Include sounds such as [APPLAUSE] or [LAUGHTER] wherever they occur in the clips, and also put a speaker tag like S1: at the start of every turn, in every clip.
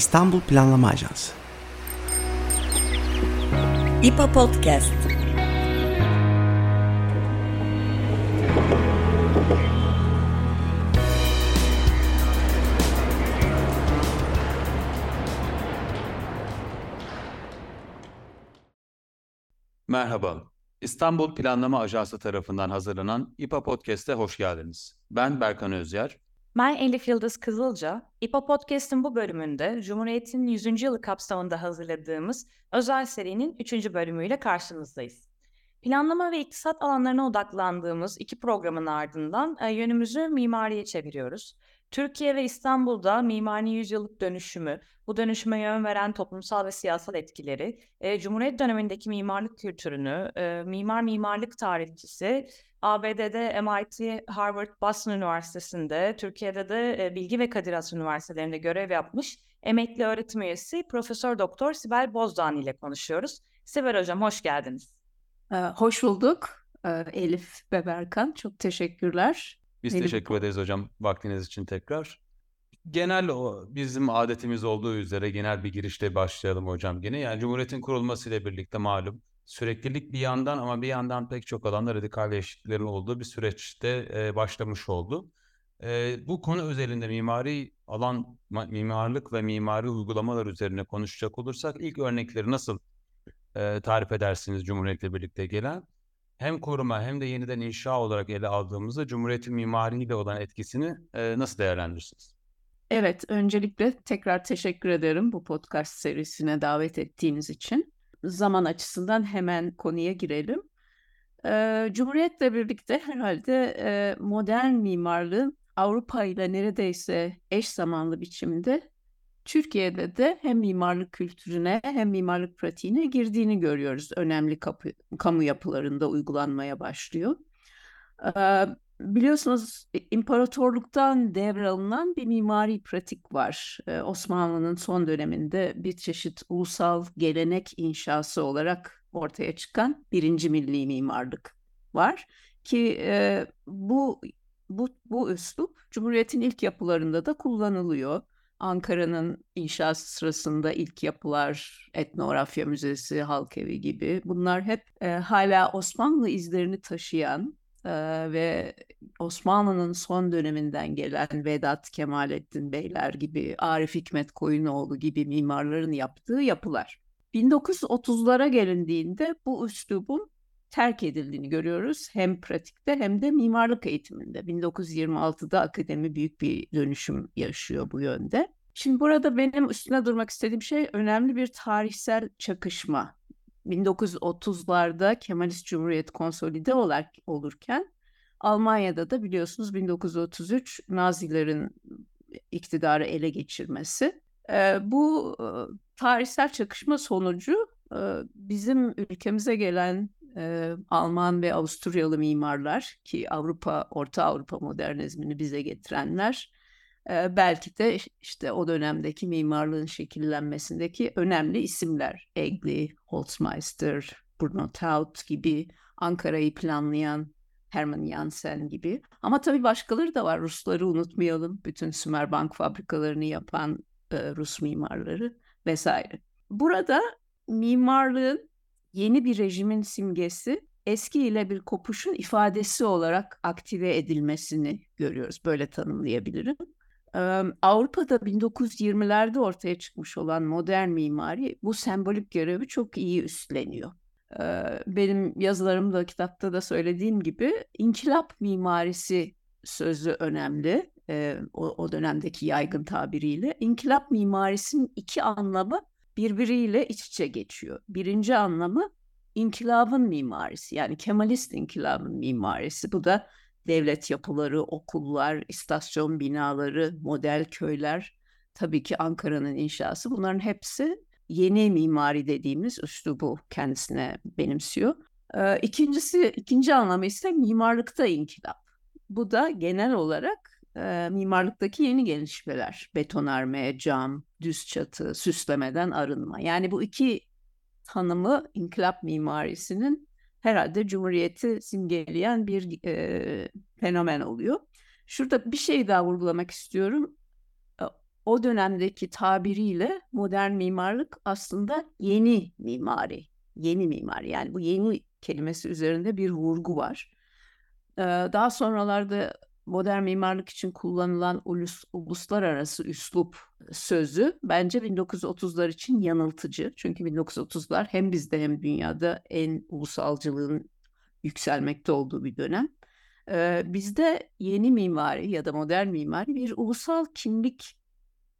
S1: İstanbul Planlama Ajansı.
S2: İPA Podcast.
S3: Merhaba. İstanbul Planlama Ajansı tarafından hazırlanan İPA Podcast'e hoş geldiniz. Ben Berkan Özyer.
S4: Ben Elif Yıldız Kızılca. İPA Podcast'ın bu bölümünde Cumhuriyet'in 100. yılı kapsamında hazırladığımız özel serinin 3. bölümüyle karşınızdayız. Planlama ve iktisat alanlarına odaklandığımız iki programın ardından e, yönümüzü mimariye çeviriyoruz. Türkiye ve İstanbul'da mimari yüzyıllık dönüşümü, bu dönüşüme yön veren toplumsal ve siyasal etkileri, e, Cumhuriyet dönemindeki mimarlık kültürünü, e, mimar mimarlık tarihçisi, ABD'de MIT, Harvard, Boston Üniversitesi'nde, Türkiye'de de e, Bilgi ve Kadir Has Üniversitelerinde görev yapmış emekli öğretim üyesi Profesör Doktor Sibel Bozdağ ile konuşuyoruz. Sibel Hocam hoş geldiniz.
S5: Ee, hoş bulduk ee, Elif ve Berkan. Çok teşekkürler.
S3: Biz
S5: Elif.
S3: teşekkür ederiz hocam vaktiniz için tekrar. Genel o bizim adetimiz olduğu üzere genel bir girişle başlayalım hocam gene. Yani Cumhuriyet'in kurulmasıyla birlikte malum süreklilik bir yandan ama bir yandan pek çok alanda radikal değişikliklerin olduğu bir süreçte e, başlamış oldu. E, bu konu özelinde mimari alan, mimarlık ve mimari uygulamalar üzerine konuşacak olursak ilk örnekleri nasıl e, tarif edersiniz Cumhuriyet'le birlikte gelen? Hem koruma hem de yeniden inşa olarak ele aldığımızda Cumhuriyet'in mimariyle olan etkisini e, nasıl değerlendirirsiniz?
S5: Evet, öncelikle tekrar teşekkür ederim bu podcast serisine davet ettiğiniz için. Zaman açısından hemen konuya girelim. Ee, Cumhuriyet'le birlikte herhalde e, modern mimarlığın Avrupa ile neredeyse eş zamanlı biçimde Türkiye'de de hem mimarlık kültürüne hem mimarlık pratiğine girdiğini görüyoruz. Önemli kapı, kamu yapılarında uygulanmaya başlıyor. Ee, biliyorsunuz imparatorluktan devralınan bir mimari pratik var. Ee, Osmanlı'nın son döneminde bir çeşit ulusal gelenek inşası olarak ortaya çıkan birinci milli mimarlık var. Ki e, bu bu bu üslup Cumhuriyet'in ilk yapılarında da kullanılıyor. Ankara'nın inşası sırasında ilk yapılar, Etnografya Müzesi, Halk Evi gibi bunlar hep e, hala Osmanlı izlerini taşıyan e, ve Osmanlı'nın son döneminden gelen Vedat Kemalettin Beyler gibi, Arif Hikmet Koyunoğlu gibi mimarların yaptığı yapılar. 1930'lara gelindiğinde bu üslubun terk edildiğini görüyoruz. Hem pratikte hem de mimarlık eğitiminde. 1926'da akademi büyük bir dönüşüm yaşıyor bu yönde. Şimdi burada benim üstüne durmak istediğim şey önemli bir tarihsel çakışma. 1930'larda Kemalist Cumhuriyet konsolide olarak olurken Almanya'da da biliyorsunuz 1933 Nazilerin iktidarı ele geçirmesi. Bu tarihsel çakışma sonucu bizim ülkemize gelen e, Alman ve Avusturyalı mimarlar ki Avrupa, Orta Avrupa modernizmini bize getirenler e, belki de işte o dönemdeki mimarlığın şekillenmesindeki önemli isimler. Egli, Holzmeister, Bruno Taut gibi Ankara'yı planlayan Hermann Jansen gibi. Ama tabii başkaları da var. Rusları unutmayalım. Bütün Sümerbank fabrikalarını yapan e, Rus mimarları vesaire. Burada mimarlığın yeni bir rejimin simgesi eski ile bir kopuşun ifadesi olarak aktive edilmesini görüyoruz. Böyle tanımlayabilirim. Avrupa'da 1920'lerde ortaya çıkmış olan modern mimari bu sembolik görevi çok iyi üstleniyor. Benim yazılarımda, kitapta da söylediğim gibi inkılap mimarisi sözü önemli. O, o dönemdeki yaygın tabiriyle. İnkılap mimarisinin iki anlamı birbiriyle iç içe geçiyor. Birinci anlamı inkılabın mimarisi yani Kemalist inkılabın mimarisi. Bu da devlet yapıları, okullar, istasyon binaları, model köyler, tabii ki Ankara'nın inşası bunların hepsi yeni mimari dediğimiz üslubu kendisine benimsiyor. Ee, ikincisi, ikinci anlamı ise mimarlıkta inkılap. Bu da genel olarak e, mimarlıktaki yeni gelişmeler. Betonarme, cam, düz çatı, süslemeden arınma. Yani bu iki tanımı inkılap mimarisinin herhalde Cumhuriyeti simgeleyen bir e, fenomen oluyor. Şurada bir şey daha vurgulamak istiyorum. o dönemdeki tabiriyle modern mimarlık aslında yeni mimari. Yeni mimari yani bu yeni kelimesi üzerinde bir vurgu var. Daha sonralarda modern mimarlık için kullanılan ulus, uluslararası üslup sözü bence 1930'lar için yanıltıcı. Çünkü 1930'lar hem bizde hem dünyada en ulusalcılığın yükselmekte olduğu bir dönem. Ee, bizde yeni mimari ya da modern mimari bir ulusal kimlik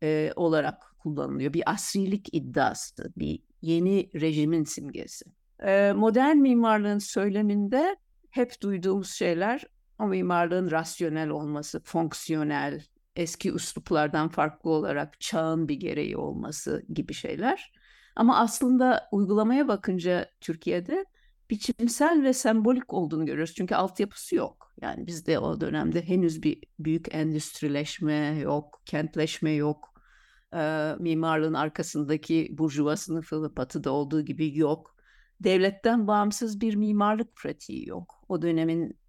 S5: e, olarak kullanılıyor. Bir asrilik iddiası, bir yeni rejimin simgesi. Ee, modern mimarlığın söyleminde hep duyduğumuz şeyler o mimarlığın rasyonel olması, fonksiyonel, eski üsluplardan farklı olarak çağın bir gereği olması gibi şeyler. Ama aslında uygulamaya bakınca Türkiye'de biçimsel ve sembolik olduğunu görüyoruz. Çünkü altyapısı yok. Yani bizde o dönemde henüz bir büyük endüstrileşme yok, kentleşme yok. E, mimarlığın arkasındaki burjuva sınıfı batıda olduğu gibi yok. Devletten bağımsız bir mimarlık pratiği yok. O dönemin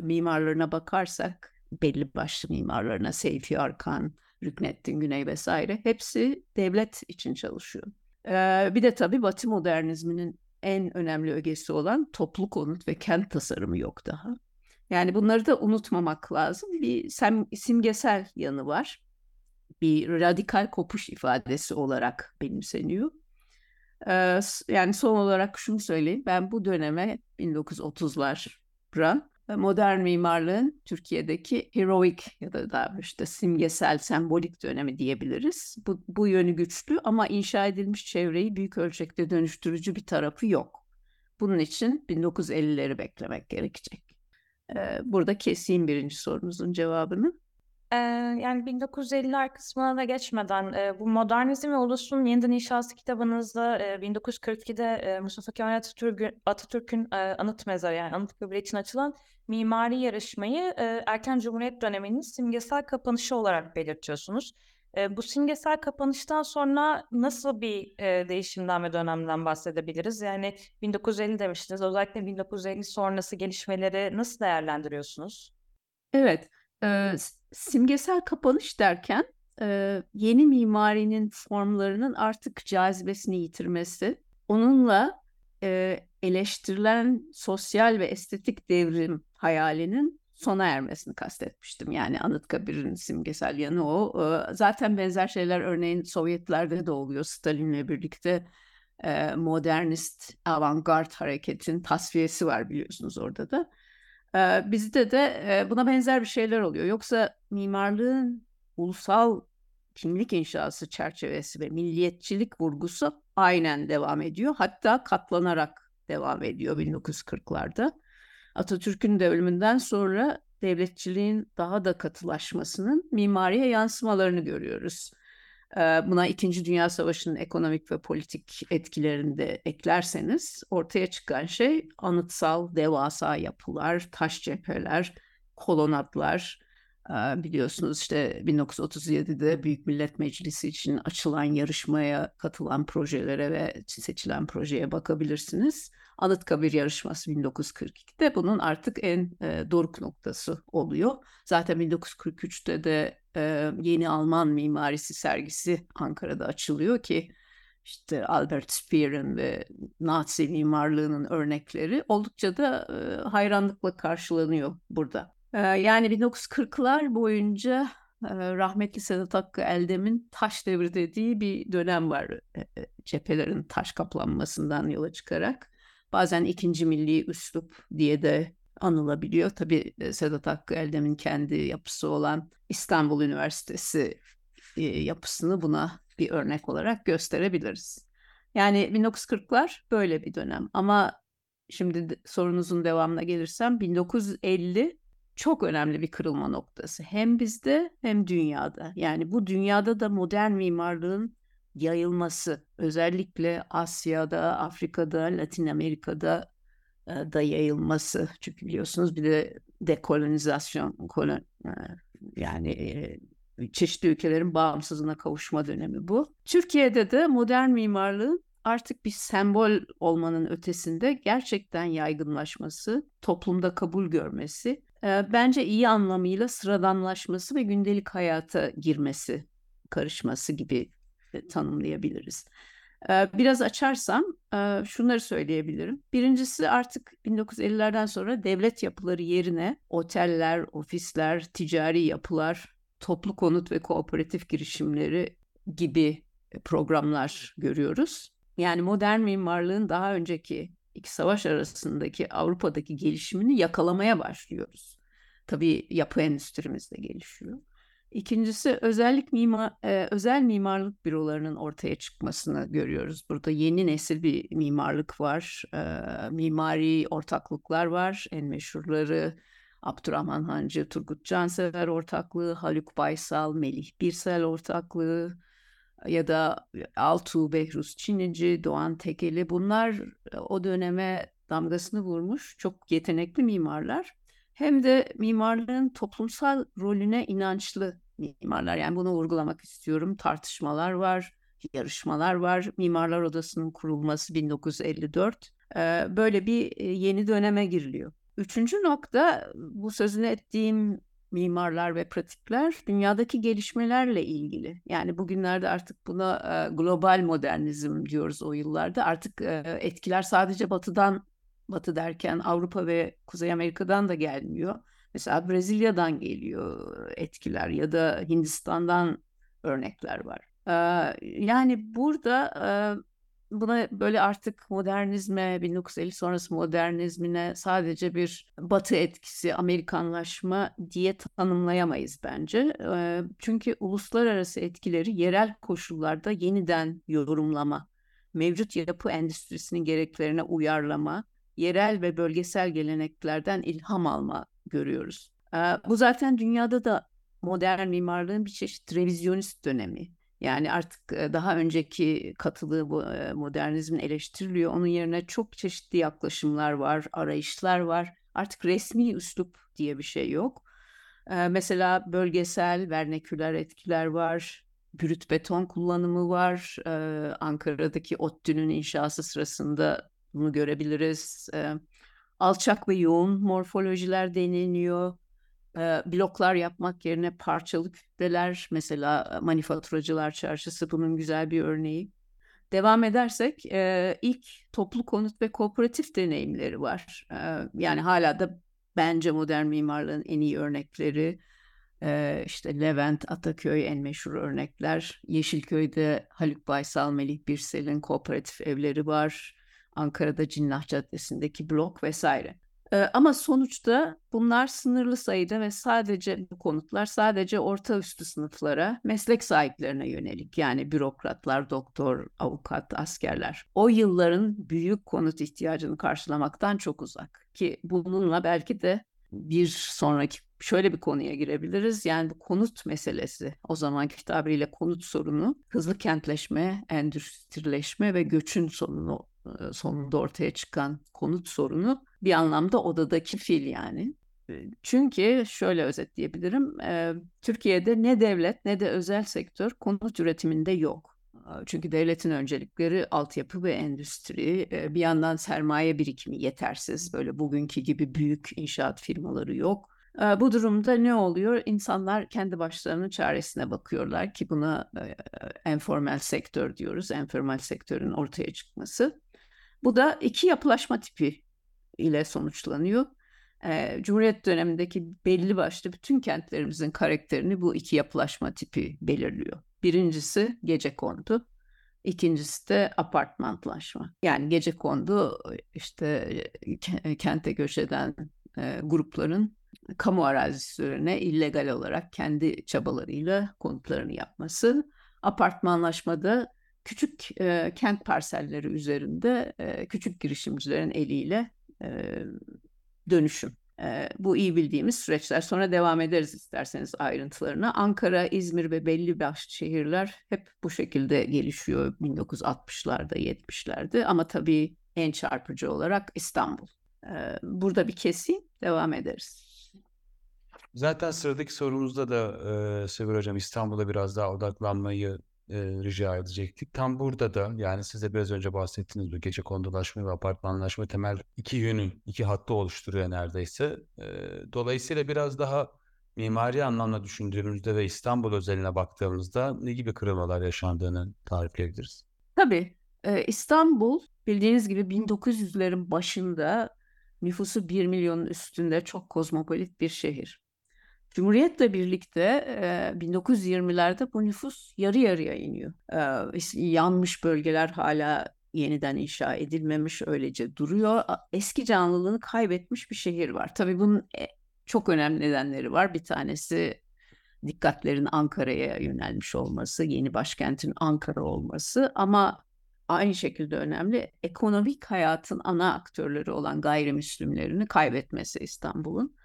S5: mimarlarına bakarsak belli başlı mimarlarına Seyfi Arkan, Rüknettin Güney vesaire hepsi devlet için çalışıyor. Ee, bir de tabii Batı modernizminin en önemli ögesi olan toplu konut ve kent tasarımı yok daha. Yani bunları da unutmamak lazım. Bir sem simgesel yanı var. Bir radikal kopuş ifadesi olarak benimseniyor. Ee, yani son olarak şunu söyleyeyim. Ben bu döneme 1930'lara modern mimarlığın Türkiye'deki heroic ya da daha işte simgesel, sembolik dönemi diyebiliriz. Bu, bu yönü güçlü ama inşa edilmiş çevreyi büyük ölçekte dönüştürücü bir tarafı yok. Bunun için 1950'leri beklemek gerekecek. Ee, burada keseyim birinci sorunuzun cevabını.
S4: Ee, yani 1950'ler kısmına da geçmeden e, bu Modernizm ve Ulusun Yeniden İnşası kitabınızda e, 1942'de e, Mustafa Kemal Atatürk, Atatürk'ün e, anıt mezarı yani anıt kıble için açılan mimari yarışmayı e, erken Cumhuriyet döneminin simgesel kapanışı olarak belirtiyorsunuz. E, bu simgesel kapanıştan sonra nasıl bir e, değişimden ve dönemden bahsedebiliriz? Yani 1950 demiştiniz. Özellikle 1950 sonrası gelişmeleri nasıl değerlendiriyorsunuz?
S5: Evet, e, simgesel kapanış derken e, yeni mimarinin formlarının artık cazibesini yitirmesi, onunla e, eleştirilen sosyal ve estetik devrim hayalinin sona ermesini kastetmiştim. Yani Anıtkabir'in simgesel yanı o. Zaten benzer şeyler örneğin Sovyetlerde de oluyor. Stalin'le birlikte modernist avantgard hareketin tasfiyesi var biliyorsunuz orada da. Bizde de buna benzer bir şeyler oluyor. Yoksa mimarlığın ulusal kimlik inşası çerçevesi ve milliyetçilik vurgusu aynen devam ediyor. Hatta katlanarak devam ediyor 1940'larda. Atatürk'ün devriminden sonra devletçiliğin daha da katılaşmasının mimariye yansımalarını görüyoruz. Buna İkinci Dünya Savaşı'nın ekonomik ve politik etkilerini de eklerseniz ortaya çıkan şey anıtsal devasa yapılar, taş cepheler, kolonatlar, biliyorsunuz işte 1937'de Büyük Millet Meclisi için açılan yarışmaya katılan projelere ve seçilen projeye bakabilirsiniz. Anıtkabir yarışması 1942'de bunun artık en e, doruk noktası oluyor. Zaten 1943'te de e, yeni Alman mimarisi sergisi Ankara'da açılıyor ki işte Albert Speer'in ve Nazi mimarlığının örnekleri oldukça da e, hayranlıkla karşılanıyor burada. E, yani 1940'lar boyunca e, rahmetli Sedat Hakkı Eldem'in taş devri dediği bir dönem var e, e cephelerin taş kaplanmasından yola çıkarak. Bazen ikinci milli üslup diye de anılabiliyor. Tabii e, Sedat Hakkı Eldem'in kendi yapısı olan İstanbul Üniversitesi yapısını buna bir örnek olarak gösterebiliriz. Yani 1940'lar böyle bir dönem ama şimdi sorunuzun devamına gelirsem 1950 çok önemli bir kırılma noktası. Hem bizde hem dünyada. Yani bu dünyada da modern mimarlığın yayılması özellikle Asya'da, Afrika'da, Latin Amerika'da da yayılması. Çünkü biliyorsunuz bir de dekolonizasyon kolon, yani çeşitli ülkelerin bağımsızlığına kavuşma dönemi bu. Türkiye'de de modern mimarlığın artık bir sembol olmanın ötesinde gerçekten yaygınlaşması, toplumda kabul görmesi, bence iyi anlamıyla sıradanlaşması ve gündelik hayata girmesi karışması gibi tanımlayabiliriz. Biraz açarsam şunları söyleyebilirim. Birincisi artık 1950'lerden sonra devlet yapıları yerine oteller, ofisler, ticari yapılar, toplu konut ve kooperatif girişimleri gibi programlar görüyoruz. Yani modern mimarlığın daha önceki iki savaş arasındaki Avrupa'daki gelişimini yakalamaya başlıyoruz. Tabii yapı endüstrimiz de gelişiyor. İkincisi özellik mimar, e, özel mimarlık bürolarının ortaya çıkmasını görüyoruz. Burada yeni nesil bir mimarlık var, e, mimari ortaklıklar var. En meşhurları Abdurrahman Hancı, Turgut Cansever ortaklığı, Haluk Baysal, Melih Birsel ortaklığı ya da Altuğ Behruz Çinici, Doğan Tekeli bunlar o döneme damgasını vurmuş çok yetenekli mimarlar. Hem de mimarlığın toplumsal rolüne inançlı mimarlar. Yani bunu vurgulamak istiyorum. Tartışmalar var, yarışmalar var. Mimarlar Odası'nın kurulması 1954. Böyle bir yeni döneme giriliyor. Üçüncü nokta bu sözünü ettiğim mimarlar ve pratikler dünyadaki gelişmelerle ilgili. Yani bugünlerde artık buna global modernizm diyoruz o yıllarda. Artık etkiler sadece batıdan, batı derken Avrupa ve Kuzey Amerika'dan da gelmiyor Mesela Brezilya'dan geliyor etkiler ya da Hindistan'dan örnekler var. Yani burada buna böyle artık modernizme, 1950 sonrası modernizmine sadece bir batı etkisi, Amerikanlaşma diye tanımlayamayız bence. Çünkü uluslararası etkileri yerel koşullarda yeniden yorumlama, mevcut yapı endüstrisinin gereklerine uyarlama, yerel ve bölgesel geleneklerden ilham alma görüyoruz. Bu zaten dünyada da modern mimarlığın bir çeşit revizyonist dönemi. Yani artık daha önceki katılığı modernizmin eleştiriliyor. Onun yerine çok çeşitli yaklaşımlar var, arayışlar var. Artık resmi üslup diye bir şey yok. Mesela bölgesel, verneküler etkiler var. Brüt beton kullanımı var. Ankara'daki ODTÜ'nün inşası sırasında bunu görebiliriz alçak ve yoğun morfolojiler deneniyor. Bloklar yapmak yerine parçalı kütleler mesela manifaturacılar çarşısı bunun güzel bir örneği. Devam edersek ilk toplu konut ve kooperatif deneyimleri var. Yani hala da bence modern mimarlığın en iyi örnekleri. İşte Levent, Ataköy en meşhur örnekler. Yeşilköy'de Haluk Baysal, Melih Birsel'in kooperatif evleri var. Ankara'da Cinnah Caddesi'ndeki blok vesaire. Ee, ama sonuçta bunlar sınırlı sayıda ve sadece bu konutlar sadece orta üstü sınıflara, meslek sahiplerine yönelik yani bürokratlar, doktor, avukat, askerler. O yılların büyük konut ihtiyacını karşılamaktan çok uzak ki bununla belki de bir sonraki şöyle bir konuya girebiliriz. Yani bu konut meselesi o zamanki tabiriyle konut sorunu hızlı kentleşme, endüstrileşme ve göçün sorunu sonunda ortaya çıkan konut sorunu bir anlamda odadaki fil yani. Çünkü şöyle özetleyebilirim. Türkiye'de ne devlet ne de özel sektör konut üretiminde yok. Çünkü devletin öncelikleri altyapı ve endüstri. Bir yandan sermaye birikimi yetersiz. Böyle bugünkü gibi büyük inşaat firmaları yok. Bu durumda ne oluyor? İnsanlar kendi başlarının çaresine bakıyorlar ki buna informal sektör diyoruz. Informal sektörün ortaya çıkması. Bu da iki yapılaşma tipi ile sonuçlanıyor. Cumhuriyet dönemindeki belli başlı bütün kentlerimizin karakterini bu iki yapılaşma tipi belirliyor. Birincisi gece kondu, ikincisi de apartmanlaşma. Yani gece kondu işte kente göç eden e, grupların kamu arazisi üzerine illegal olarak kendi çabalarıyla konutlarını yapması. Apartmanlaşmada küçük e, kent parselleri üzerinde e, küçük girişimcilerin eliyle e, dönüşüm. E, bu iyi bildiğimiz süreçler. Sonra devam ederiz isterseniz ayrıntılarına. Ankara, İzmir ve belli başlı şehirler hep bu şekilde gelişiyor 1960'larda, 70'lerde. Ama tabii en çarpıcı olarak İstanbul. E, burada bir keseyim, devam ederiz.
S3: Zaten sıradaki sorumuzda da e, Sevir Hocam İstanbul'a biraz daha odaklanmayı e, rica edecektik. Tam burada da yani size biraz önce bahsettiğiniz bu gece kondulaşma ve apartmanlaşma temel iki yönün, iki hattı oluşturuyor neredeyse. E, dolayısıyla biraz daha mimari anlamda düşündüğümüzde ve İstanbul özeline baktığımızda ne gibi kırılmalar yaşandığını tarifleyebiliriz?
S5: Tabii. Ee, İstanbul bildiğiniz gibi 1900'lerin başında nüfusu 1 milyonun üstünde çok kozmopolit bir şehir. Cumhuriyetle birlikte e, 1920'lerde bu nüfus yarı yarıya iniyor. Yanmış bölgeler hala yeniden inşa edilmemiş öylece duruyor. Eski canlılığını kaybetmiş bir şehir var. Tabii bunun e, çok önemli nedenleri var. Bir tanesi dikkatlerin Ankara'ya yönelmiş olması, yeni başkentin Ankara olması ama aynı şekilde önemli ekonomik hayatın ana aktörleri olan gayrimüslimlerini kaybetmesi İstanbul'un.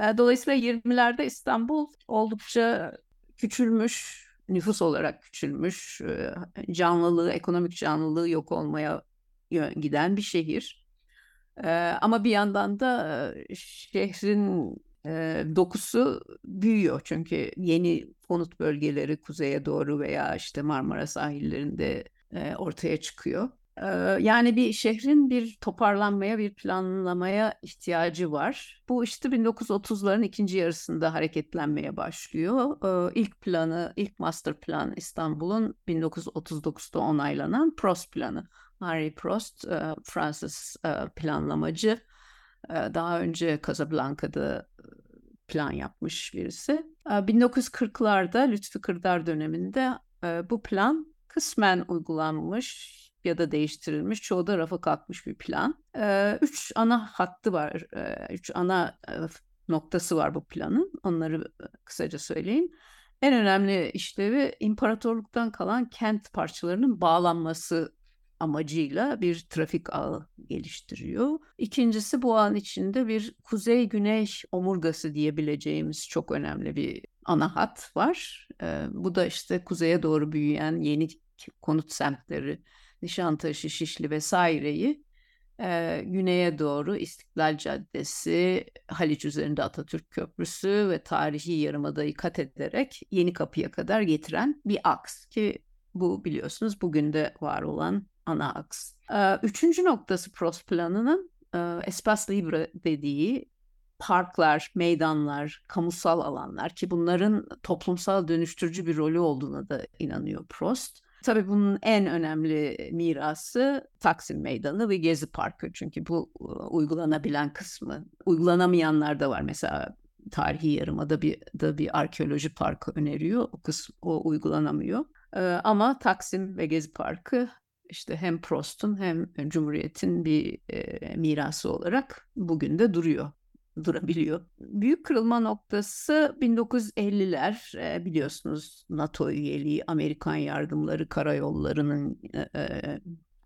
S5: Dolayısıyla 20'lerde İstanbul oldukça küçülmüş, nüfus olarak küçülmüş, canlılığı, ekonomik canlılığı yok olmaya giden bir şehir. Ama bir yandan da şehrin dokusu büyüyor çünkü yeni konut bölgeleri kuzeye doğru veya işte Marmara sahillerinde ortaya çıkıyor. Yani bir şehrin bir toparlanmaya, bir planlamaya ihtiyacı var. Bu işte 1930'ların ikinci yarısında hareketlenmeye başlıyor. İlk planı, ilk master plan İstanbul'un 1939'da onaylanan Prost planı. Henry Prost, Fransız planlamacı. Daha önce Casablanca'da plan yapmış birisi. 1940'larda Lütfü Kırdar döneminde bu plan kısmen uygulanmış ya da değiştirilmiş, çoğu da rafa kalkmış bir plan. Ee, üç ana hattı var, ee, üç ana e, noktası var bu planın. Onları kısaca söyleyeyim. En önemli işlevi imparatorluktan kalan kent parçalarının bağlanması amacıyla bir trafik ağı geliştiriyor. İkincisi bu ağın içinde bir kuzey-güney omurgası diyebileceğimiz çok önemli bir ana hat var. Ee, bu da işte kuzeye doğru büyüyen yeni konut semtleri, Nişantaşı, Şişli vesaireyi e, güneye doğru İstiklal Caddesi, Haliç üzerinde Atatürk Köprüsü ve tarihi yarımadayı kat ederek Yeni Kapı'ya kadar getiren bir aks ki bu biliyorsunuz bugün de var olan ana aks. E, üçüncü noktası Prost planının e, Espace Libre dediği parklar, meydanlar, kamusal alanlar ki bunların toplumsal dönüştürücü bir rolü olduğuna da inanıyor Prost. Tabii bunun en önemli mirası Taksim Meydanı ve Gezi Parkı. Çünkü bu uygulanabilen kısmı. Uygulanamayanlar da var. Mesela tarihi yarımada bir da bir arkeoloji parkı öneriyor. O kısım o uygulanamıyor. Ee, ama Taksim ve Gezi Parkı işte hem Prost'un hem Cumhuriyet'in bir e, mirası olarak bugün de duruyor durabiliyor. Büyük kırılma noktası 1950'ler e, biliyorsunuz NATO üyeliği, Amerikan yardımları, karayollarının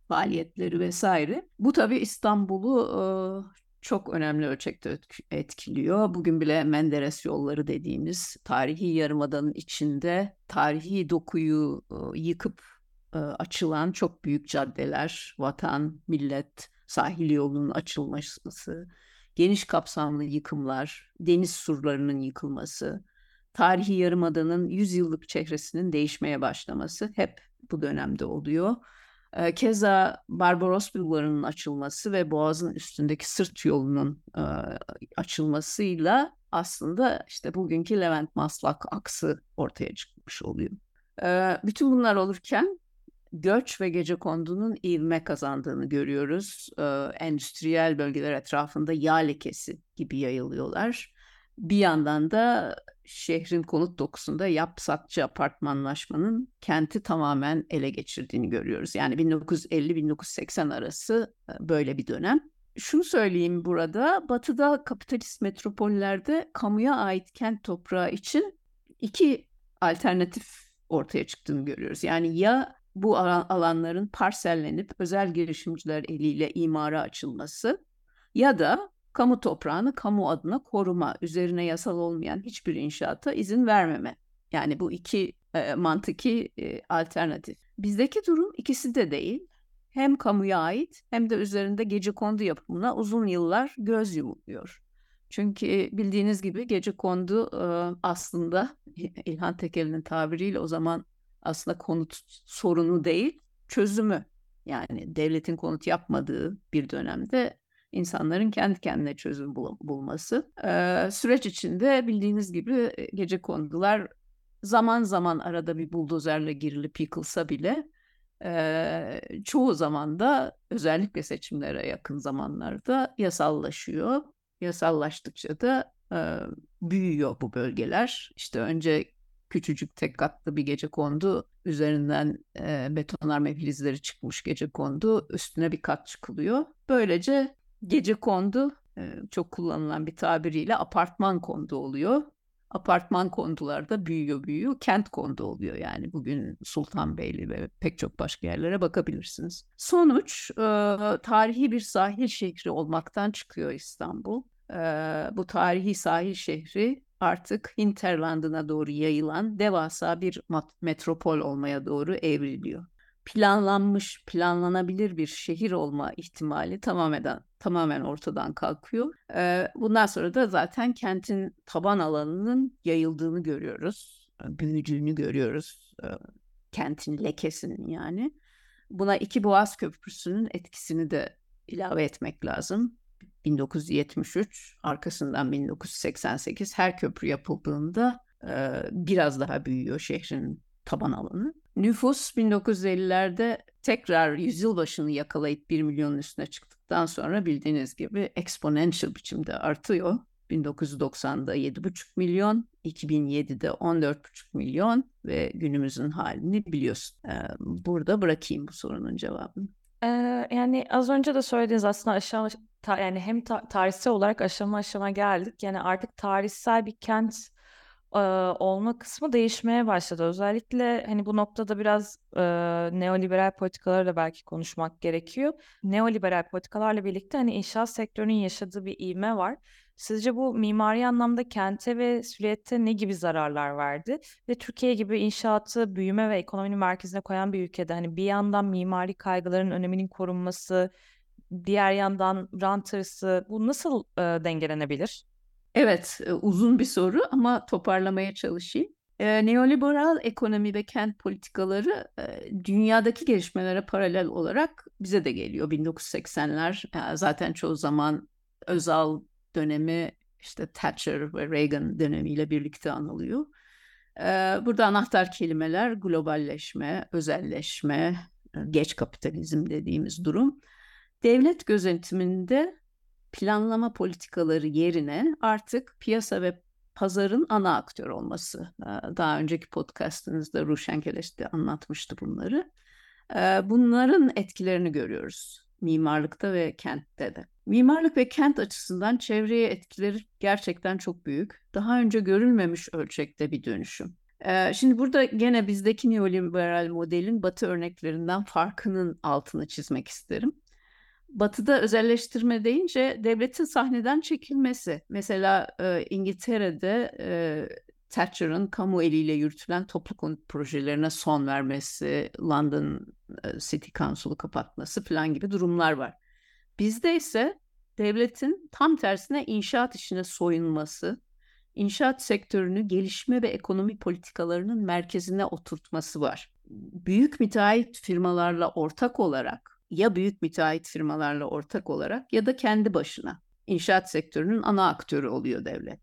S5: faaliyetleri vesaire. Bu tabii İstanbul'u çok önemli ölçekte etkiliyor. Bugün bile Menderes yolları dediğimiz tarihi yarımadanın içinde tarihi dokuyu yıkıp açılan çok büyük caddeler, vatan, millet, sahil yolunun açılması, geniş kapsamlı yıkımlar, deniz surlarının yıkılması, tarihi yarımadanın 100 yıllık çehresinin değişmeye başlaması hep bu dönemde oluyor. Keza Barbaros bulvarının açılması ve Boğaz'ın üstündeki sırt yolunun açılmasıyla aslında işte bugünkü Levent Maslak aksı ortaya çıkmış oluyor. Bütün bunlar olurken göç ve gece kondunun ivme kazandığını görüyoruz. Ee, endüstriyel bölgeler etrafında yağ lekesi gibi yayılıyorlar. Bir yandan da şehrin konut dokusunda yapsakçı apartmanlaşmanın kenti tamamen ele geçirdiğini görüyoruz. Yani 1950-1980 arası böyle bir dönem. Şunu söyleyeyim burada, batıda kapitalist metropollerde kamuya ait kent toprağı için iki alternatif ortaya çıktığını görüyoruz. Yani ya bu alanların parsellenip özel girişimciler eliyle imara açılması ya da kamu toprağını kamu adına koruma, üzerine yasal olmayan hiçbir inşaata izin vermeme. Yani bu iki e, mantıki e, alternatif. Bizdeki durum ikisi de değil. Hem kamuya ait hem de üzerinde gece kondu yapımına uzun yıllar göz yumuluyor. Çünkü bildiğiniz gibi gece kondu e, aslında İlhan Tekel'in tabiriyle o zaman aslında konut sorunu değil, çözümü. Yani devletin konut yapmadığı bir dönemde insanların kendi kendine çözüm bul- bulması. Ee, süreç içinde bildiğiniz gibi gece kondular zaman zaman arada bir buldozerle girilip yıkılsa bile e, çoğu zaman da özellikle seçimlere yakın zamanlarda yasallaşıyor. Yasallaştıkça da e, büyüyor bu bölgeler. İşte önce küçücük tek katlı bir gece kondu. Üzerinden e, betonarme filizleri çıkmış gece kondu. Üstüne bir kat çıkılıyor. Böylece gece kondu e, çok kullanılan bir tabiriyle apartman kondu oluyor. Apartman kondularda büyüyor büyüyor. Kent kondu oluyor yani. Bugün Sultanbeyli ve pek çok başka yerlere bakabilirsiniz. Sonuç e, tarihi bir sahil şehri olmaktan çıkıyor İstanbul. E, bu tarihi sahil şehri artık hinterlandına doğru yayılan devasa bir metropol olmaya doğru evriliyor. Planlanmış, planlanabilir bir şehir olma ihtimali tamamen tamamen ortadan kalkıyor. Bundan sonra da zaten kentin taban alanının yayıldığını görüyoruz, büyüdüğünü görüyoruz, kentin lekesinin yani. Buna iki Boğaz Köprüsü'nün etkisini de ilave etmek lazım. 1973, arkasından 1988 her köprü yapıldığında e, biraz daha büyüyor şehrin taban alanı. Nüfus 1950'lerde tekrar yüzyıl başını yakalayıp 1 milyonun üstüne çıktıktan sonra bildiğiniz gibi exponential biçimde artıyor. 1990'da 7,5 milyon, 2007'de 14,5 milyon ve günümüzün halini biliyorsun. Burada bırakayım bu sorunun cevabını.
S4: Ee, yani az önce de söylediğiniz aslında aşağı ta, yani hem ta, tarihsel olarak aşama aşama geldik. Yani artık tarihsel bir kent e, olma kısmı değişmeye başladı. Özellikle hani bu noktada biraz e, neoliberal politikaları da belki konuşmak gerekiyor. Neoliberal politikalarla birlikte hani inşaat sektörünün yaşadığı bir ivme var. Sizce bu mimari anlamda kente ve silüette ne gibi zararlar verdi? Ve Türkiye gibi inşaatı büyüme ve ekonominin merkezine koyan bir ülkede hani bir yandan mimari kaygıların öneminin korunması, diğer yandan rant hırsı bu nasıl e, dengelenebilir?
S5: Evet, uzun bir soru ama toparlamaya çalışayım. E, neoliberal ekonomi ve kent politikaları e, dünyadaki gelişmelere paralel olarak bize de geliyor. 1980'ler e, zaten çoğu zaman Özal dönemi işte Thatcher ve Reagan dönemiyle birlikte anılıyor. E, burada anahtar kelimeler globalleşme, özelleşme, geç kapitalizm dediğimiz durum. Devlet gözetiminde planlama politikaları yerine artık piyasa ve pazarın ana aktör olması. Daha önceki podcastınızda Ruşen Keleş de anlatmıştı bunları. Bunların etkilerini görüyoruz mimarlıkta ve kentte de. Mimarlık ve kent açısından çevreye etkileri gerçekten çok büyük. Daha önce görülmemiş ölçekte bir dönüşüm. Şimdi burada gene bizdeki neoliberal modelin batı örneklerinden farkının altını çizmek isterim. Batı'da özelleştirme deyince devletin sahneden çekilmesi. Mesela e, İngiltere'de e, Thatcher'ın kamu eliyle yürütülen toplu konut projelerine son vermesi, London e, City Council'ı kapatması falan gibi durumlar var. Bizde ise devletin tam tersine inşaat işine soyunması, inşaat sektörünü gelişme ve ekonomi politikalarının merkezine oturtması var. Büyük müteahhit firmalarla ortak olarak ya büyük müteahhit firmalarla ortak olarak ya da kendi başına inşaat sektörünün ana aktörü oluyor devlet.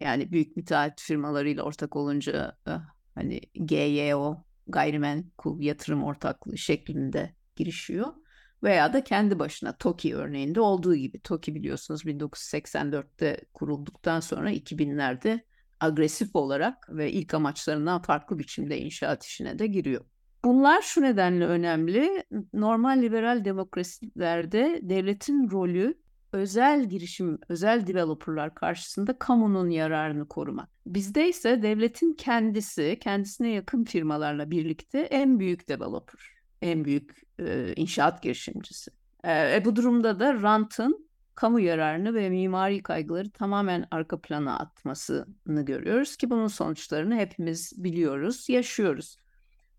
S5: Yani büyük müteahhit firmalarıyla ortak olunca eh, hani GYO gayrimenkul yatırım ortaklığı şeklinde girişiyor. Veya da kendi başına TOKİ örneğinde olduğu gibi. TOKİ biliyorsunuz 1984'te kurulduktan sonra 2000'lerde agresif olarak ve ilk amaçlarından farklı biçimde inşaat işine de giriyor. Bunlar şu nedenle önemli. Normal liberal demokrasilerde devletin rolü özel girişim, özel developerlar karşısında kamunun yararını korumak. Bizde ise devletin kendisi, kendisine yakın firmalarla birlikte en büyük developer, en büyük e, inşaat girişimcisi. E, bu durumda da rantın kamu yararını ve mimari kaygıları tamamen arka plana atmasını görüyoruz ki bunun sonuçlarını hepimiz biliyoruz, yaşıyoruz.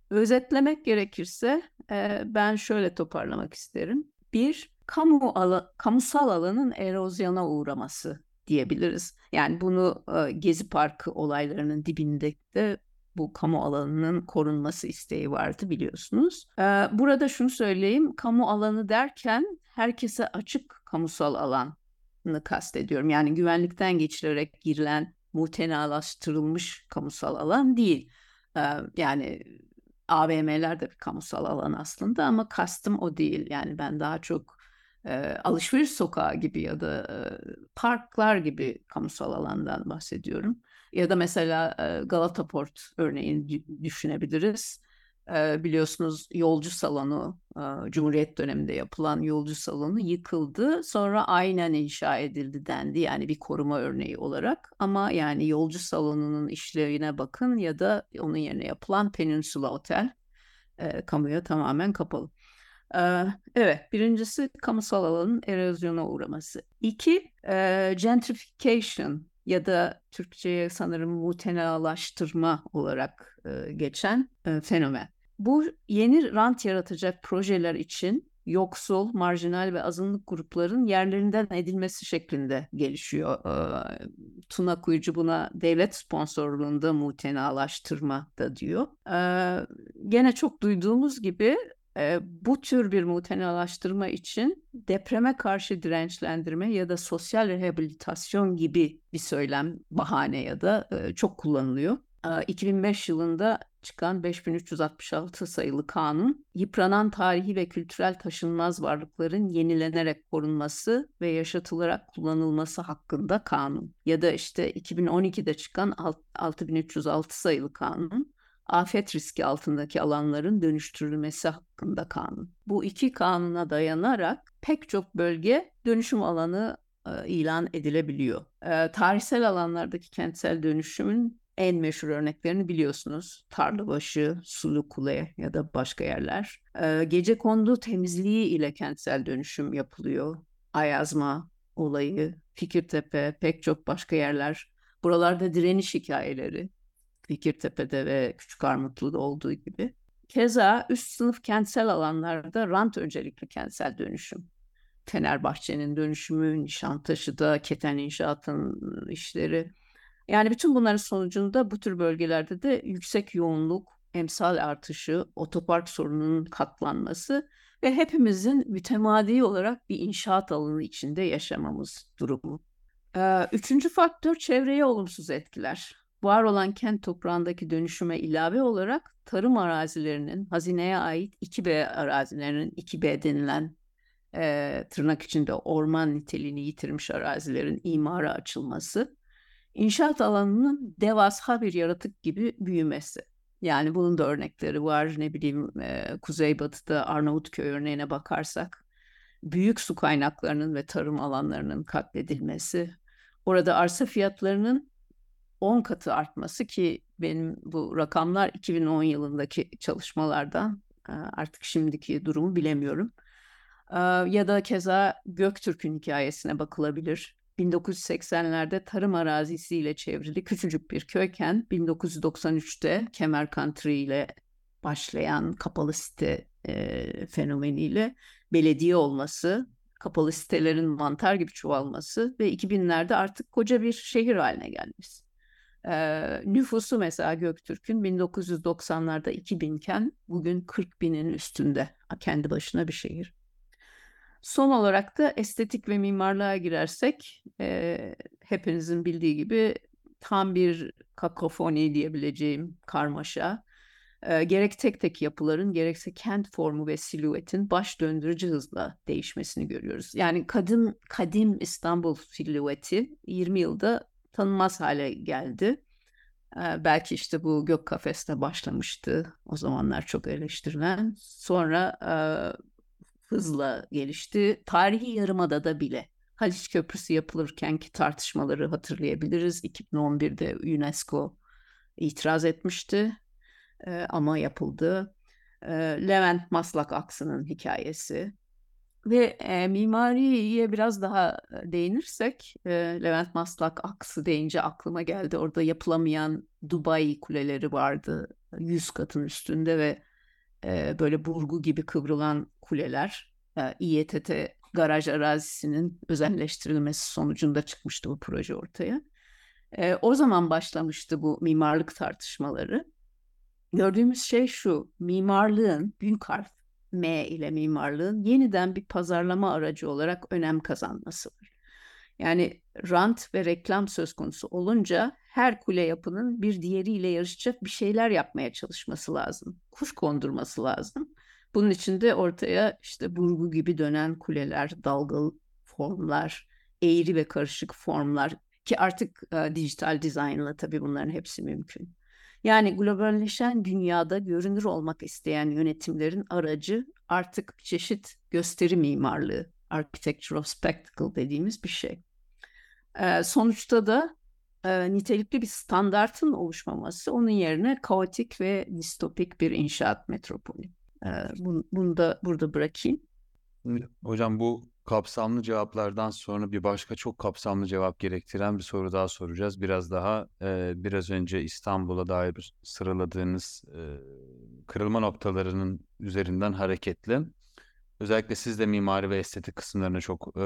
S5: Özetlemek gerekirse e, ben şöyle toparlamak isterim. Bir, kamu ala, kamusal alanın erozyona uğraması diyebiliriz. Yani bunu e, Gezi Parkı olaylarının dibinde de bu kamu alanının korunması isteği vardı biliyorsunuz. E, burada şunu söyleyeyim, kamu alanı derken herkese açık kamusal alanı kastediyorum. Yani güvenlikten geçirerek girilen mutenalaştırılmış kamusal alan değil. Yani AVM'ler de bir kamusal alan aslında ama kastım o değil. Yani ben daha çok e, alışveriş sokağı gibi ya da e, parklar gibi kamusal alandan bahsediyorum. Ya da mesela e, Galata Port örneğini düşünebiliriz. E, biliyorsunuz yolcu salonu, e, Cumhuriyet döneminde yapılan yolcu salonu yıkıldı. Sonra aynen inşa edildi dendi. Yani bir koruma örneği olarak. Ama yani yolcu salonunun işlevine bakın ya da onun yerine yapılan Peninsula Otel e, kamuya tamamen kapalı. Evet, birincisi kamusal alanın erozyona uğraması. İki, gentrification ya da Türkçe'ye sanırım mutenalaştırma olarak geçen fenomen. Bu yeni rant yaratacak projeler için yoksul, marjinal ve azınlık grupların yerlerinden edilmesi şeklinde gelişiyor. Tuna Kuyucu buna devlet sponsorluğunda mutenalaştırma da diyor. Gene çok duyduğumuz gibi e, bu tür bir mutenalaştırma için depreme karşı dirençlendirme ya da sosyal rehabilitasyon gibi bir söylem bahane ya da e, çok kullanılıyor. E, 2005 yılında çıkan 5366 sayılı kanun, yıpranan tarihi ve kültürel taşınmaz varlıkların yenilenerek korunması ve yaşatılarak kullanılması hakkında kanun. Ya da işte 2012'de çıkan 6306 sayılı kanun, afet riski altındaki alanların dönüştürülmesi hakkında kanun. Bu iki kanuna dayanarak pek çok bölge dönüşüm alanı e, ilan edilebiliyor. E, tarihsel alanlardaki kentsel dönüşümün en meşhur örneklerini biliyorsunuz. Tarlabaşı, Sulu Kule ya da başka yerler. E, gece kondu temizliği ile kentsel dönüşüm yapılıyor. Ayazma olayı, Fikirtepe, pek çok başka yerler. Buralarda direniş hikayeleri, Fikirtepe'de ve Küçük Armutlu'da olduğu gibi. Keza üst sınıf kentsel alanlarda rant öncelikli kentsel dönüşüm. Fenerbahçe'nin dönüşümü, Nişantaşı'da Keten İnşaat'ın işleri. Yani bütün bunların sonucunda bu tür bölgelerde de yüksek yoğunluk, emsal artışı, otopark sorununun katlanması ve hepimizin mütemadi olarak bir inşaat alanı içinde yaşamamız durumu. Üçüncü faktör çevreye olumsuz etkiler var olan kent toprağındaki dönüşüme ilave olarak tarım arazilerinin hazineye ait 2B arazilerinin 2B denilen e, tırnak içinde orman niteliğini yitirmiş arazilerin imara açılması, inşaat alanının devasa bir yaratık gibi büyümesi. Yani bunun da örnekleri var. Ne bileyim e, Kuzeybatı'da Arnavutköy örneğine bakarsak büyük su kaynaklarının ve tarım alanlarının katledilmesi, orada arsa fiyatlarının 10 katı artması ki benim bu rakamlar 2010 yılındaki çalışmalardan artık şimdiki durumu bilemiyorum. Ya da keza Göktürk'ün hikayesine bakılabilir. 1980'lerde tarım arazisiyle çevrili küçücük bir köyken 1993'te Kemer Country ile başlayan kapalı site e, fenomeniyle belediye olması, kapalı sitelerin mantar gibi çoğalması ve 2000'lerde artık koca bir şehir haline gelmesi. E, nüfusu mesela Göktürk'ün 1990'larda 2000 iken bugün 40 binin üstünde kendi başına bir şehir. Son olarak da estetik ve mimarlığa girersek e, hepinizin bildiği gibi tam bir kakofoni diyebileceğim karmaşa. E, gerek tek tek yapıların gerekse kent formu ve silüetin baş döndürücü hızla değişmesini görüyoruz. Yani kadim kadim İstanbul silüeti 20 yılda tanınmaz hale geldi. Ee, belki işte bu Gök Kafes'te başlamıştı. O zamanlar çok eleştirilen. Sonra e, hızla gelişti. Tarihi Yarımada'da bile Haliç Köprüsü yapılırkenki tartışmaları hatırlayabiliriz. 2011'de UNESCO itiraz etmişti e, ama yapıldı. E, Levent Maslak aksının hikayesi ve e, mimariye biraz daha değinirsek, e, Levent Maslak aksı deyince aklıma geldi. Orada yapılamayan Dubai kuleleri vardı. 100 katın üstünde ve böyle burgu gibi kıvrılan kuleler. E, İETT garaj arazisinin özelleştirilmesi sonucunda çıkmıştı bu proje ortaya. O zaman başlamıştı bu mimarlık tartışmaları. Gördüğümüz şey şu, mimarlığın büyük harf M ile mimarlığın yeniden bir pazarlama aracı olarak önem kazanmasıdır. Yani rant ve reklam söz konusu olunca her kule yapının bir diğeriyle yarışacak bir şeyler yapmaya çalışması lazım. Kuş kondurması lazım. Bunun için de ortaya işte burgu gibi dönen kuleler, dalgalı formlar, eğri ve karışık formlar ki artık e, dijital dizaynla tabii bunların hepsi mümkün. Yani globalleşen dünyada görünür olmak isteyen yönetimlerin aracı artık bir çeşit gösteri mimarlığı, architecture of spectacle dediğimiz bir şey. E, sonuçta da e, nitelikli bir standartın oluşmaması onun yerine kaotik ve distopik bir inşaat metropolü. E, bunu, bunu da burada bırakayım.
S3: Hocam bu kapsamlı cevaplardan sonra bir başka çok kapsamlı cevap gerektiren bir soru daha soracağız. Biraz daha e, biraz önce İstanbul'a dair sıraladığınız e, kırılma noktalarının üzerinden hareketle özellikle siz de mimari ve estetik kısımlarına çok e,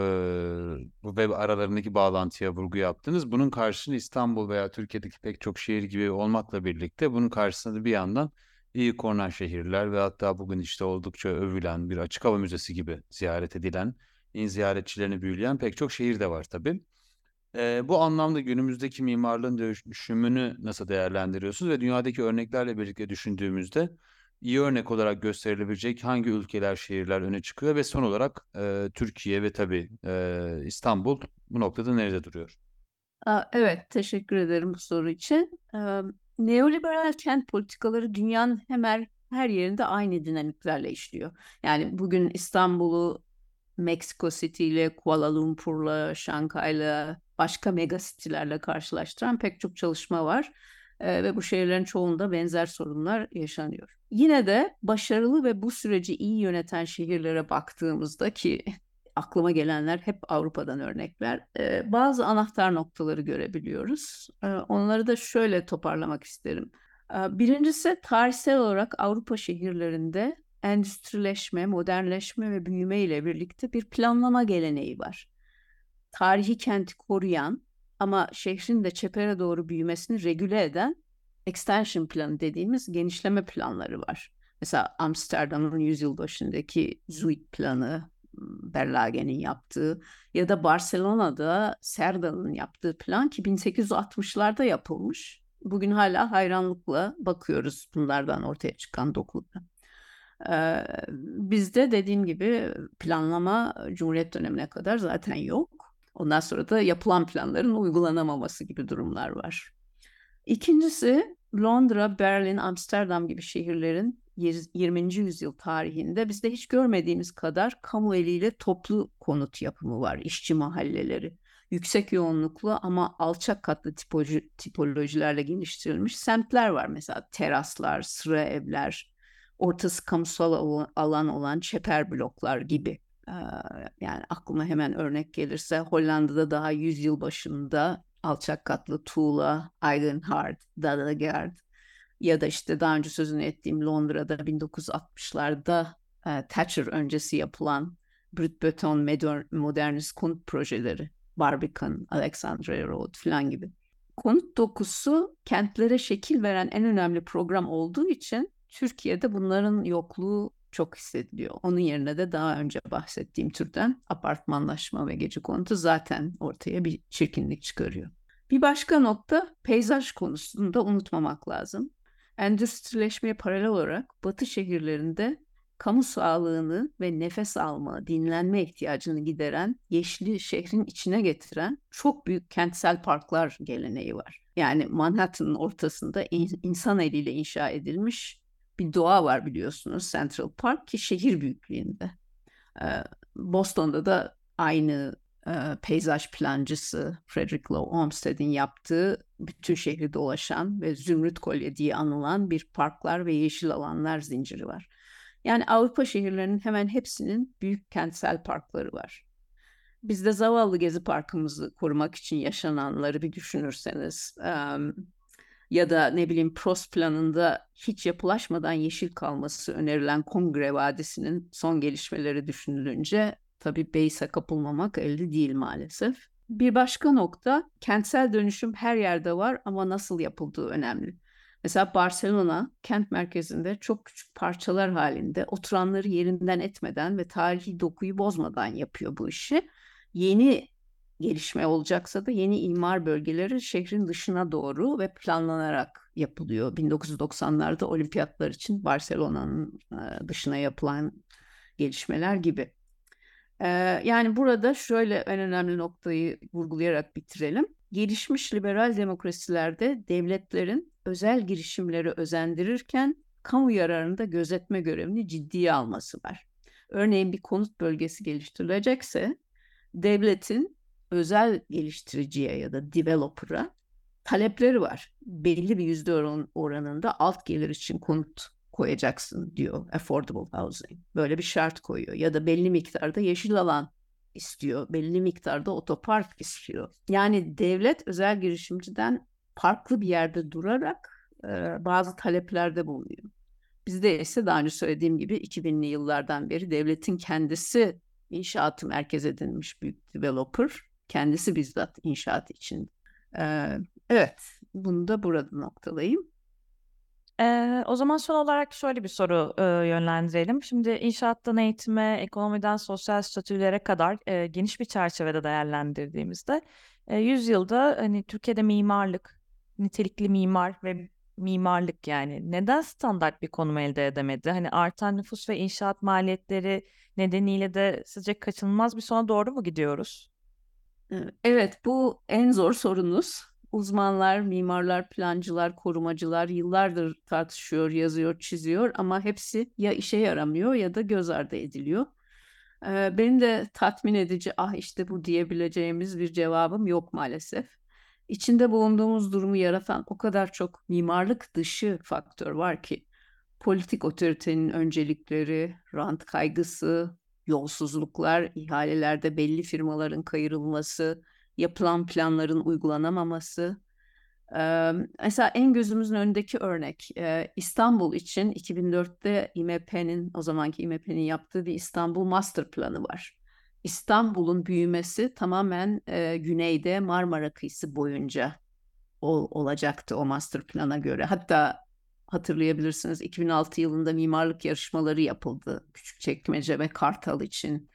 S3: web aralarındaki bağlantıya vurgu yaptınız. Bunun karşısında İstanbul veya Türkiye'deki pek çok şehir gibi olmakla birlikte bunun karşısında da bir yandan iyi korunan şehirler ve hatta bugün işte oldukça övülen bir açık hava müzesi gibi ziyaret edilen ziyaretçilerini büyüleyen pek çok şehir de var tabii. E, bu anlamda günümüzdeki mimarlığın dönüşümünü nasıl değerlendiriyorsunuz ve dünyadaki örneklerle birlikte düşündüğümüzde iyi örnek olarak gösterilebilecek hangi ülkeler, şehirler öne çıkıyor ve son olarak e, Türkiye ve tabii e, İstanbul bu noktada nerede duruyor?
S5: Evet, teşekkür ederim bu soru için. Neoliberal kent politikaları dünyanın hemen her yerinde aynı dinamiklerle işliyor. Yani bugün İstanbul'u Mexico City ile Kuala Lumpur'la, Şangay'la, başka mega city'lerle karşılaştıran pek çok çalışma var. Ee, ve bu şehirlerin çoğunda benzer sorunlar yaşanıyor. Yine de başarılı ve bu süreci iyi yöneten şehirlere baktığımızda ki [LAUGHS] aklıma gelenler hep Avrupa'dan örnekler. E, bazı anahtar noktaları görebiliyoruz. E, onları da şöyle toparlamak isterim. E, birincisi tarihsel olarak Avrupa şehirlerinde endüstrileşme, modernleşme ve büyüme ile birlikte bir planlama geleneği var. Tarihi kenti koruyan ama şehrin de çepere doğru büyümesini regüle eden extension planı dediğimiz genişleme planları var. Mesela Amsterdam'ın yüzyıl başındaki Zuid planı, Berlage'nin yaptığı ya da Barcelona'da Serdal'ın yaptığı plan ki 1860'larda yapılmış. Bugün hala hayranlıkla bakıyoruz bunlardan ortaya çıkan dokulara. Ee, bizde dediğim gibi planlama Cumhuriyet dönemine kadar zaten yok. Ondan sonra da yapılan planların uygulanamaması gibi durumlar var. İkincisi Londra, Berlin, Amsterdam gibi şehirlerin 20. yüzyıl tarihinde bizde hiç görmediğimiz kadar kamu eliyle toplu konut yapımı var, işçi mahalleleri. Yüksek yoğunluklu ama alçak katlı tipoloji, tipolojilerle geliştirilmiş semtler var. Mesela teraslar, sıra evler, ortası kamusal alan olan çeper bloklar gibi. Yani aklıma hemen örnek gelirse Hollanda'da daha yüzyıl başında alçak katlı tuğla, Eigenhard, Dadagard ya da işte daha önce sözünü ettiğim Londra'da 1960'larda e, Thatcher öncesi yapılan brut beton modernist konut projeleri, Barbican, Alexandria Road falan gibi. Konut dokusu kentlere şekil veren en önemli program olduğu için Türkiye'de bunların yokluğu çok hissediliyor. Onun yerine de daha önce bahsettiğim türden apartmanlaşma ve gece konutu zaten ortaya bir çirkinlik çıkarıyor. Bir başka nokta peyzaj konusunda unutmamak lazım. Endüstrileşmeye paralel olarak batı şehirlerinde kamu sağlığını ve nefes alma, dinlenme ihtiyacını gideren, yeşili şehrin içine getiren çok büyük kentsel parklar geleneği var. Yani Manhattan'ın ortasında insan eliyle inşa edilmiş bir doğa var biliyorsunuz Central Park ki şehir büyüklüğünde. Boston'da da aynı e, peyzaj plancısı Frederick Law Olmsted'in yaptığı bütün şehri dolaşan ve Zümrüt Kolye diye anılan bir parklar ve yeşil alanlar zinciri var. Yani Avrupa şehirlerinin hemen hepsinin büyük kentsel parkları var. Bizde zavallı Gezi Parkımızı korumak için yaşananları bir düşünürseniz ya da ne bileyim PROS planında hiç yapılaşmadan yeşil kalması önerilen Kongre Vadisi'nin son gelişmeleri düşünülünce tabii Beyse kapılmamak elde değil maalesef. Bir başka nokta kentsel dönüşüm her yerde var ama nasıl yapıldığı önemli. Mesela Barcelona kent merkezinde çok küçük parçalar halinde oturanları yerinden etmeden ve tarihi dokuyu bozmadan yapıyor bu işi. Yeni gelişme olacaksa da yeni imar bölgeleri şehrin dışına doğru ve planlanarak yapılıyor. 1990'larda olimpiyatlar için Barcelona'nın dışına yapılan gelişmeler gibi. Yani burada şöyle en önemli noktayı vurgulayarak bitirelim. Gelişmiş liberal demokrasilerde devletlerin özel girişimleri özendirirken kamu yararını da gözetme görevini ciddiye alması var. Örneğin bir konut bölgesi geliştirilecekse devletin özel geliştiriciye ya da developer'a talepleri var. Belli bir yüzde oranında alt gelir için konut koyacaksın diyor affordable housing. Böyle bir şart koyuyor. Ya da belli miktarda yeşil alan istiyor. Belli miktarda otopark istiyor. Yani devlet özel girişimciden farklı bir yerde durarak e, bazı taleplerde bulunuyor. Bizde ise daha önce söylediğim gibi 2000'li yıllardan beri devletin kendisi inşaatı merkez edinmiş büyük developer. Kendisi bizzat inşaat için. Ee, evet, bunu da burada noktalayayım.
S4: Eee, o zaman son olarak şöyle bir soru, ııı, yönlendirelim. Şimdi inşaattan eğitime, ekonomiden sosyal statülere kadar, eee, geniş bir çerçevede değerlendirdiğimizde, eee, yüzyılda, hani, Türkiye'de mimarlık, nitelikli mimar ve mimarlık, yani, neden standart bir konum elde edemedi? Hani, artan nüfus ve inşaat maliyetleri nedeniyle de sizce kaçınılmaz bir sona doğru mu gidiyoruz?
S5: Evet, bu en zor sorunuz uzmanlar, mimarlar, plancılar, korumacılar yıllardır tartışıyor, yazıyor, çiziyor ama hepsi ya işe yaramıyor ya da göz ardı ediliyor. Ee, benim de tatmin edici ah işte bu diyebileceğimiz bir cevabım yok maalesef. İçinde bulunduğumuz durumu yaratan o kadar çok mimarlık dışı faktör var ki politik otoritenin öncelikleri, rant kaygısı, yolsuzluklar, ihalelerde belli firmaların kayırılması, yapılan planların uygulanamaması. Mesela en gözümüzün önündeki örnek İstanbul için 2004'te İMP'nin o zamanki İMP'nin yaptığı bir İstanbul Master Planı var. İstanbul'un büyümesi tamamen güneyde Marmara kıyısı boyunca ol, olacaktı o master plana göre. Hatta hatırlayabilirsiniz 2006 yılında mimarlık yarışmaları yapıldı. Küçükçekmece ve Kartal için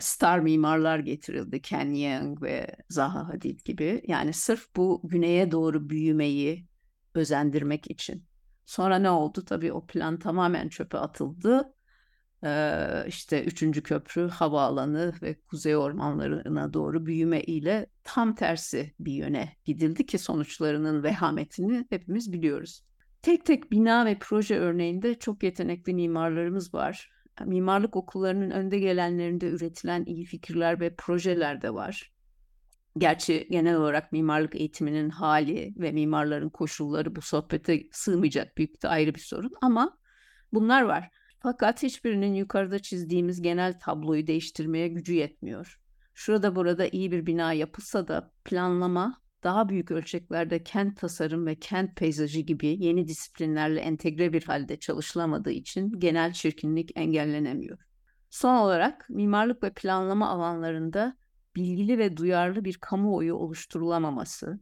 S5: star mimarlar getirildi. Ken Yeung ve Zaha Hadid gibi. Yani sırf bu güneye doğru büyümeyi özendirmek için. Sonra ne oldu? Tabii o plan tamamen çöpe atıldı. Ee, işte üçüncü köprü, havaalanı ve kuzey ormanlarına doğru büyüme ile tam tersi bir yöne gidildi ki sonuçlarının vehametini hepimiz biliyoruz. Tek tek bina ve proje örneğinde çok yetenekli mimarlarımız var mimarlık okullarının önde gelenlerinde üretilen iyi fikirler ve projeler de var. Gerçi genel olarak mimarlık eğitiminin hali ve mimarların koşulları bu sohbete sığmayacak büyük de ayrı bir sorun ama bunlar var. Fakat hiçbirinin yukarıda çizdiğimiz genel tabloyu değiştirmeye gücü yetmiyor. Şurada burada iyi bir bina yapılsa da planlama daha büyük ölçeklerde kent tasarım ve kent peyzajı gibi yeni disiplinlerle entegre bir halde çalışılamadığı için genel çirkinlik engellenemiyor. Son olarak mimarlık ve planlama alanlarında bilgili ve duyarlı bir kamuoyu oluşturulamaması,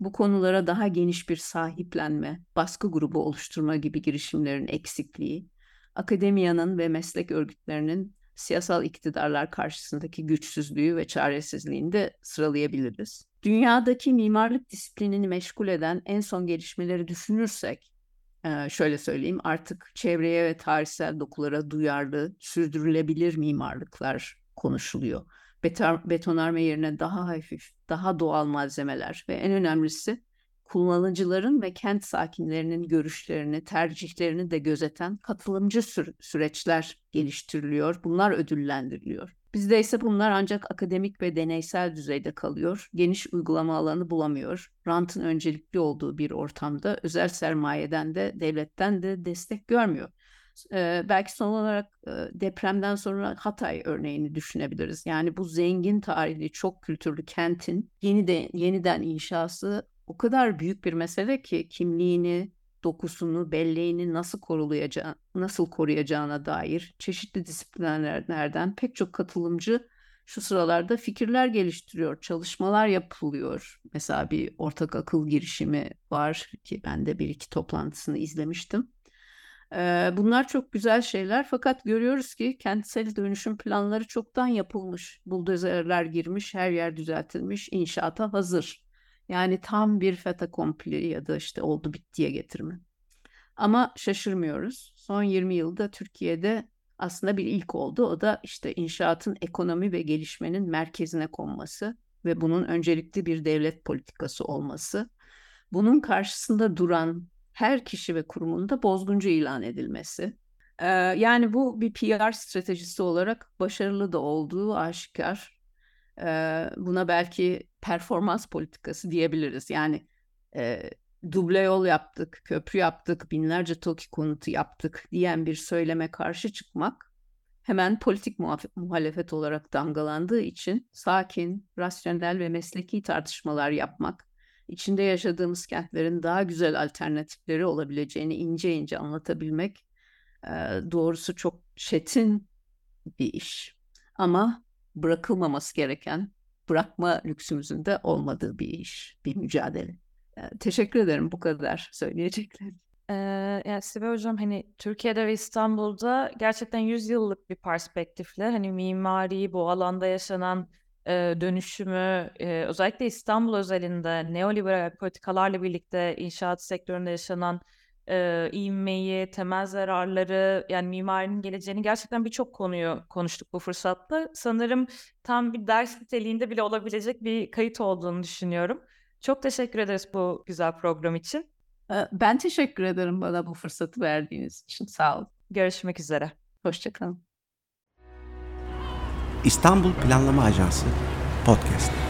S5: bu konulara daha geniş bir sahiplenme, baskı grubu oluşturma gibi girişimlerin eksikliği, akademiyanın ve meslek örgütlerinin siyasal iktidarlar karşısındaki güçsüzlüğü ve çaresizliğini de sıralayabiliriz. Dünyadaki mimarlık disiplinini meşgul eden en son gelişmeleri düşünürsek, şöyle söyleyeyim artık çevreye ve tarihsel dokulara duyarlı, sürdürülebilir mimarlıklar konuşuluyor. Betonarme yerine daha hafif, daha doğal malzemeler ve en önemlisi kullanıcıların ve kent sakinlerinin görüşlerini, tercihlerini de gözeten katılımcı sü- süreçler geliştiriliyor. Bunlar ödüllendiriliyor. Bizde ise bunlar ancak akademik ve deneysel düzeyde kalıyor. Geniş uygulama alanı bulamıyor. Rantın öncelikli olduğu bir ortamda özel sermayeden de devletten de destek görmüyor. Ee, belki son olarak e, depremden sonra Hatay örneğini düşünebiliriz. Yani bu zengin tarihli, çok kültürlü kentin yeniden, yeniden inşası o kadar büyük bir mesele ki kimliğini, dokusunu, belleğini nasıl koruyacağına, nasıl koruyacağına dair çeşitli disiplinlerden pek çok katılımcı şu sıralarda fikirler geliştiriyor, çalışmalar yapılıyor. Mesela bir ortak akıl girişimi var ki ben de bir iki toplantısını izlemiştim. Bunlar çok güzel şeyler fakat görüyoruz ki kentsel dönüşüm planları çoktan yapılmış. Buldozerler girmiş, her yer düzeltilmiş, inşaata hazır. Yani tam bir feta kompli ya da işte oldu bittiye getirme. Ama şaşırmıyoruz. Son 20 yılda Türkiye'de aslında bir ilk oldu. O da işte inşaatın ekonomi ve gelişmenin merkezine konması ve bunun öncelikli bir devlet politikası olması. Bunun karşısında duran her kişi ve kurumun da bozguncu ilan edilmesi. Ee, yani bu bir PR stratejisi olarak başarılı da olduğu aşikar. Ee, buna belki performans politikası diyebiliriz. Yani e, duble yol yaptık, köprü yaptık, binlerce TOKİ konutu yaptık diyen bir söyleme karşı çıkmak hemen politik muhalefet olarak damgalandığı için sakin, rasyonel ve mesleki tartışmalar yapmak, içinde yaşadığımız kentlerin daha güzel alternatifleri olabileceğini ince ince anlatabilmek e, doğrusu çok çetin bir iş. Ama bırakılmaması gereken, bırakma lüksümüzün de olmadığı bir iş, bir mücadele. E, teşekkür ederim bu kadar söyleyeceklerim.
S4: Ee, yani Sibel Hocam hani Türkiye'de ve İstanbul'da gerçekten 100 yıllık bir perspektifle hani mimari bu alanda yaşanan e, dönüşümü e, özellikle İstanbul özelinde neoliberal politikalarla birlikte inşaat sektöründe yaşanan e, ivmeyi, temel zararları yani mimarinin geleceğini gerçekten birçok konuyu konuştuk bu fırsatta. Sanırım tam bir ders niteliğinde bile olabilecek bir kayıt olduğunu düşünüyorum. Çok teşekkür ederiz bu güzel program için.
S5: Ben teşekkür ederim bana bu fırsatı verdiğiniz için. Sağ olun.
S4: Görüşmek üzere.
S5: Hoşçakalın.
S1: İstanbul Planlama Ajansı Podcast.